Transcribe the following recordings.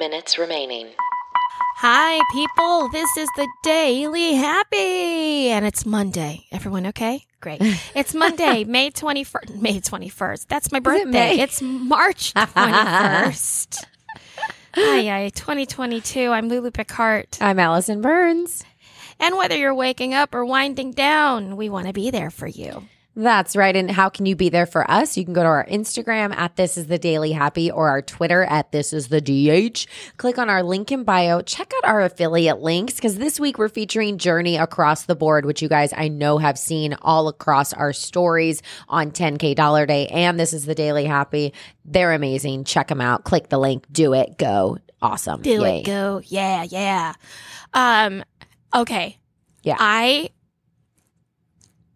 minutes remaining. Hi, people. This is the Daily Happy, and it's Monday. Everyone okay? Great. It's Monday, May 21st. May 21st. That's my birthday. May? it's March 21st. Hi, hi, 2022. I'm Lulu Picard. I'm Allison Burns. And whether you're waking up or winding down, we want to be there for you. That's right. And how can you be there for us? You can go to our Instagram at This Is the Daily Happy or our Twitter at This Is the DH. Click on our link in bio. Check out our affiliate links because this week we're featuring Journey Across the Board, which you guys I know have seen all across our stories on 10K Dollar Day. And This Is the Daily Happy. They're amazing. Check them out. Click the link. Do it. Go. Awesome. Do Yay. it, go. Yeah, yeah. Um, okay. Yeah. I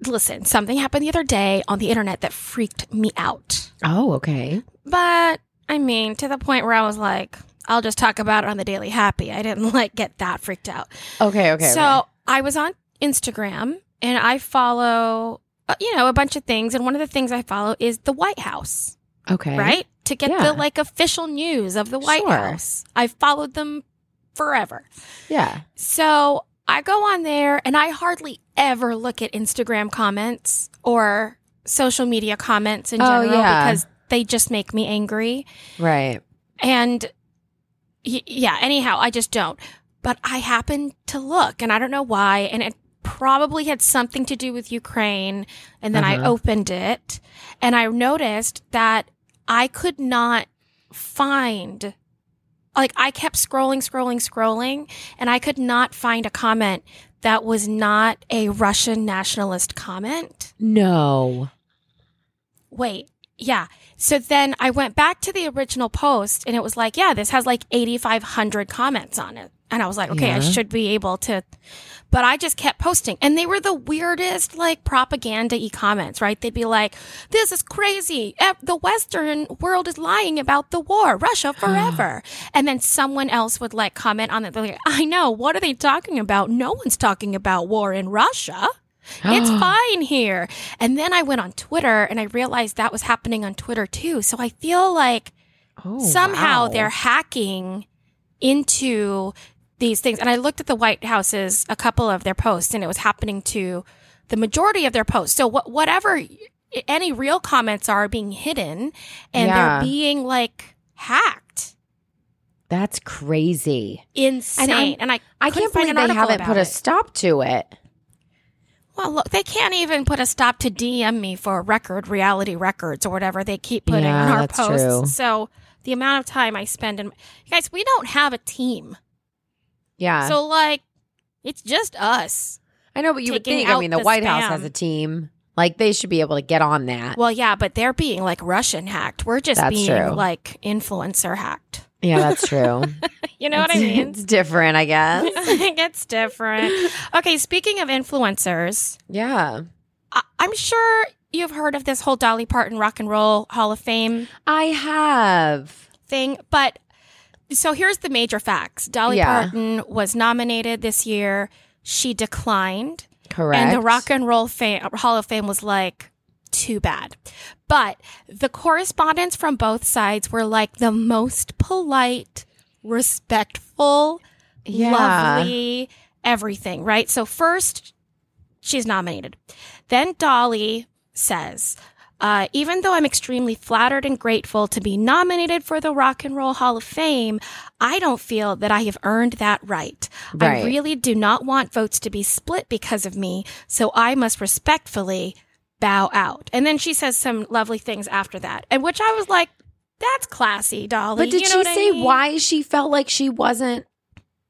listen, something happened the other day on the internet that freaked me out. Oh, okay. But I mean, to the point where I was like, I'll just talk about it on the Daily Happy. I didn't like get that freaked out. Okay. Okay. so okay. I was on Instagram and I follow, uh, you know, a bunch of things. And one of the things I follow is the White House, Okay. right? To get Yeah. the like official news of the White Sure. House. I've followed them forever. Yeah. So I go on there and I hardly ever look at Instagram comments or social media comments in Oh, general yeah. because they just make me angry. Right. And y- yeah, anyhow, I just don't. But I happened to look and I don't know why. And it probably had something to do with Ukraine. And then I Uh-huh. opened it and I noticed that I could not find, like, I kept scrolling, scrolling, scrolling, and I could not find a comment that was not a Russian nationalist comment. No. Wait, yeah. So then I went back to the original post and it was like, yeah, this has like 8,500 comments on it. And I was like, okay, I should be able to, but I just kept posting and they were the weirdest, like propaganda y comments, right? They'd be like, this is crazy. The Western world is lying about the war, Russia forever. and then someone else would like comment on it. They're like, I know. What are they talking about? No one's talking about war in Russia. It's fine here. And then I went on Twitter and I realized that was happening on Twitter too. So I feel like Oh, somehow wow. they're hacking into these things. And I looked at the White House's a couple of their posts and it was happening to the majority of their posts. So what whatever any real comments are being hidden and Yeah. they're being like hacked. That's crazy. Insane. And, I I can't find believe they haven't put a stop to it. Well, look, they can't even put a stop to DM me for record reality records or whatever they keep putting Yeah, on our posts. true. So the amount of time I spend in guys, we don't have a team. Yeah. So like it's just us. I know, but you would think, I mean, the, the White House has a team. Like, they should be able to get on that. Well, yeah, but they're being like Russian hacked. We're just That's being true. like influencer hacked. yeah, that's true. You know what I mean? It's different, I guess. it gets different. Okay, speaking of influencers, Yeah. I- I'm sure you've heard of this whole Dolly Parton Rock and Roll Hall of Fame I have. thing. But so here's the major facts Dolly Yeah. Parton was nominated this year. She declined. Correct. And the Rock and Roll Fame, Hall of Fame was like, too bad. But the correspondents from both sides were like the most polite, respectful, Yeah. lovely, everything, right? So first, she's nominated. Then Dolly says, uh, even though I'm extremely flattered and grateful to be nominated for the Rock and Roll Hall of Fame, I don't feel that I have earned that right. I really do not want votes to be split because of me, so I must respectfully bow out. And then she says some lovely things after that, and which I was like, that's classy, Dolly. But did You know she what I say mean? why she felt like she wasn't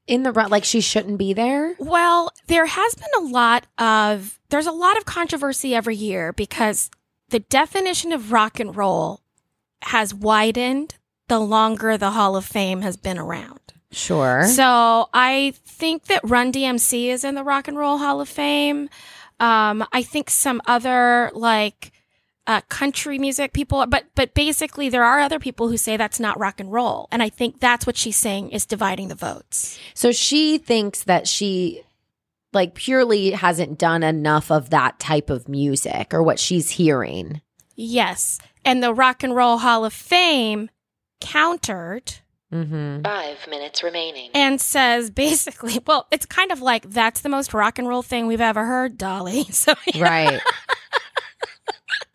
in the run, like she shouldn't be there? Well, there has been a lot of there's a lot of controversy every year because the definition of rock and roll has widened the longer the Hall of Fame has been around. Sure. So I think that Run DMC is in the Rock and Roll Hall of Fame. Um, I think some other like uh, country music people, but but basically there are other people who say that's not rock and roll, and I think that's what she's saying is dividing the votes. So she thinks that she like purely hasn't done enough of that type of music or what she's hearing. Yes, and the Rock and Roll Hall of Fame countered Mm-hmm. Five minutes remaining. and says basically, well, it's kind of like that's the most rock and roll thing we've ever heard, Dolly. So Right.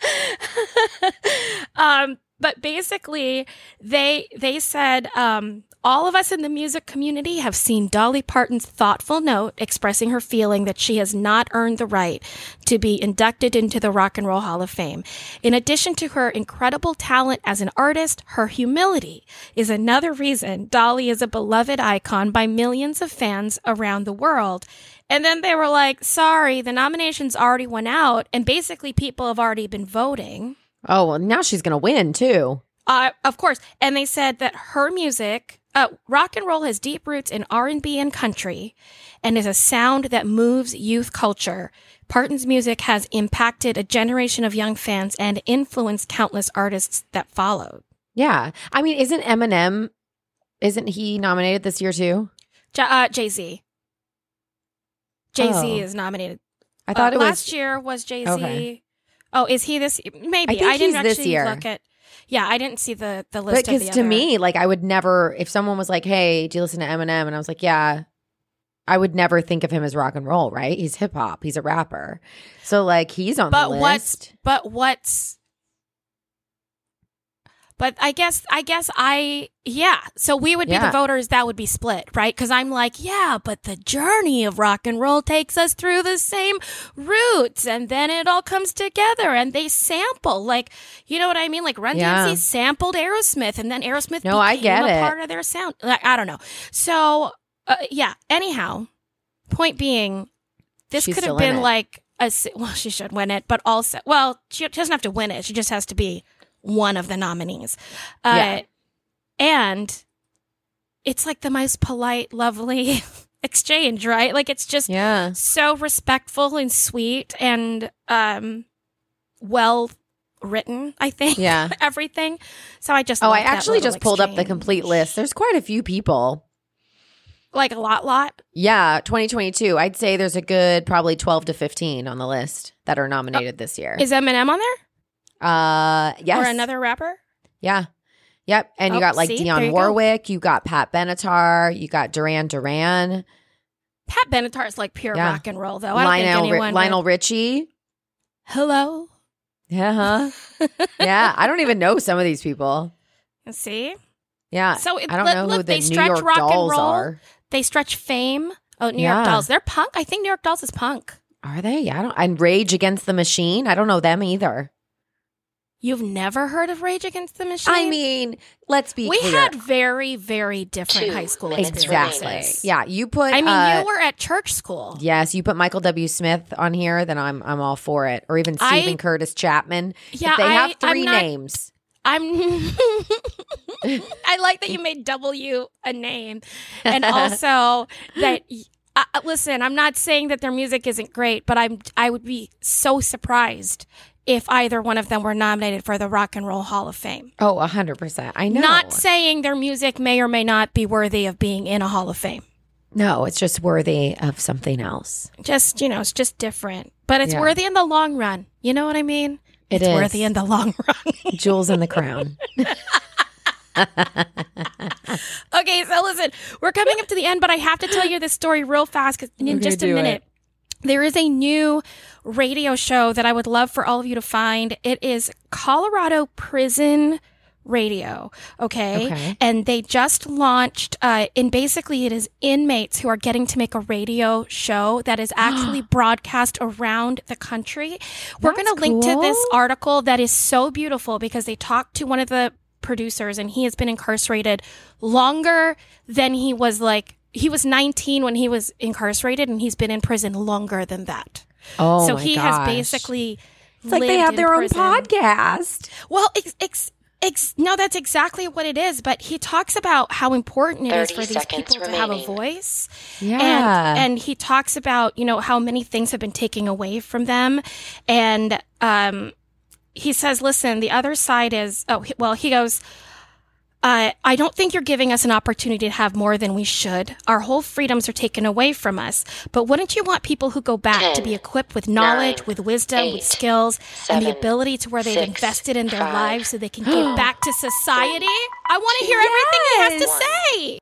um but basically they they said um all of us in the music community have seen Dolly Parton's thoughtful note expressing her feeling that she has not earned the right to be inducted into the Rock and Roll Hall of Fame. In addition to her incredible talent as an artist, her humility is another reason Dolly is a beloved icon by millions of fans around the world. And then they were like, sorry, the nominations already went out, and basically people have already been voting. Oh, well, now she's going to win too. Uh, of course. And they said that her music, uh, rock and roll has deep roots in R&B and country and is a sound that moves youth culture. Parton's music has impacted a generation of young fans and influenced countless artists that followed. Yeah. I mean, isn't Eminem, isn't he nominated this year too? J- uh, Jay-Z. Jay-Z Oh. is nominated. I thought Uh, it was. last year was Jay-Z. Okay. Oh, is he this? Maybe. I think didn't he's this actually year. look at Yeah, I didn't see the the list of Because to other- me, like, I would never, if someone was like, hey, do you listen to Eminem? And I was like, yeah. I would never think of him as rock and roll, right? He's hip hop. He's a rapper. So, like, he's on But the list. what's but what's but I guess I guess I yeah. So we would be Yeah. the voters that would be split, right? Because I'm like, yeah, but the journey of rock and roll takes us through the same roots, and then it all comes together, and they sample, like, you know what I mean? Like Run Yeah. DMC sampled Aerosmith, and then Aerosmith No, I get a it. part of their sound. Like, I don't know. So uh, yeah. Anyhow, point being, this She's could have been like a, well, she should win it, but also, well, she doesn't have to win it. She just has to be one of the nominees. Uh, Yeah. And it's like the most polite, lovely exchange, right? Like it's just yeah. so respectful and sweet and um, well written. I think. Yeah. Everything. So I just Oh, I actually just pulled up the complete list. There's quite a few people. like a lot, lot. Yeah, 2022. I'd say there's a good probably 12 to 15 on the list that are nominated this year. Is Eminem on there uh, yes. or another rapper? Yeah. Yep. And you Oh, got like see? Dionne you go. Warwick, you got Pat Benatar, you got Duran Duran, Pat Benatar is like pure Yeah. rock and roll, though. I don't think Lionel, anyone. would- Lionel Richie. Hello. Yeah. huh? yeah. I don't even know some of these people. See, Yeah. so it, I don't look, know who look, the they New stretch York rock and Dolls roll. are. They stretch fame. Oh, New Yeah. York Dolls. They're punk. I think New York Dolls is punk. Are they? Yeah, I don't. And Rage Against the Machine. I don't know them either. You've never heard of Rage Against the Machine? I mean, let's be we clear. had very, very different Two high school experiences. remaining. Yeah, you put. I mean, uh, you were at church school. Yes, you put Michael W. Smith on here, then I'm I'm all for it. Or even I- Steven Curtis Chapman. Yeah, if they I- have I'm 3 not- names. I'm. I like that you made W a name, and also that. Uh, listen, I'm not saying that their music isn't great, but I'm. I would be so surprised if either one of them were nominated for the Rock and Roll Hall of Fame. Oh, 100%. I know. Not saying their music may or may not be worthy of being in a Hall of Fame. no, it's just worthy of something else. Just you know, it's just different, but it's Yeah. worthy in the long run. You know what I mean? It it's is. worthy in the long run. Jewels in the crown. Okay, so listen, we're coming up to the end, but I have to tell you this story real fast 'cause in just a minute. it. There is a new radio show that I would love for all of you to find. It is Colorado Prison Radio. Okay. Okay. And they just launched, uh, and basically it is inmates who are getting to make a radio show that is actually broadcast around the country. We're going to link to this article that is so beautiful because they talked to one of the producers and he has been incarcerated longer than he was like he was 19 when he was incarcerated and he's been in prison longer than that. Oh, so my he gosh. has basically It's like they have in their own podcast. Well, ex- ex- ex- no, that's exactly what it is. But he talks about how important it is for these seconds people to have a voice. Yeah. And and he talks about, you know, how many things have been taken away from them. And um he says, listen, the other side is oh well, he goes Uh, I don't think you're giving us an opportunity to have more than we should. Our whole freedoms are taken away from us. But wouldn't you want people who go back Ten, to be equipped with knowledge, nine, with wisdom, with eight, skills, and the ability to where they've six, invested in their five, lives so they can give back to society? I want to hear everything it has to say.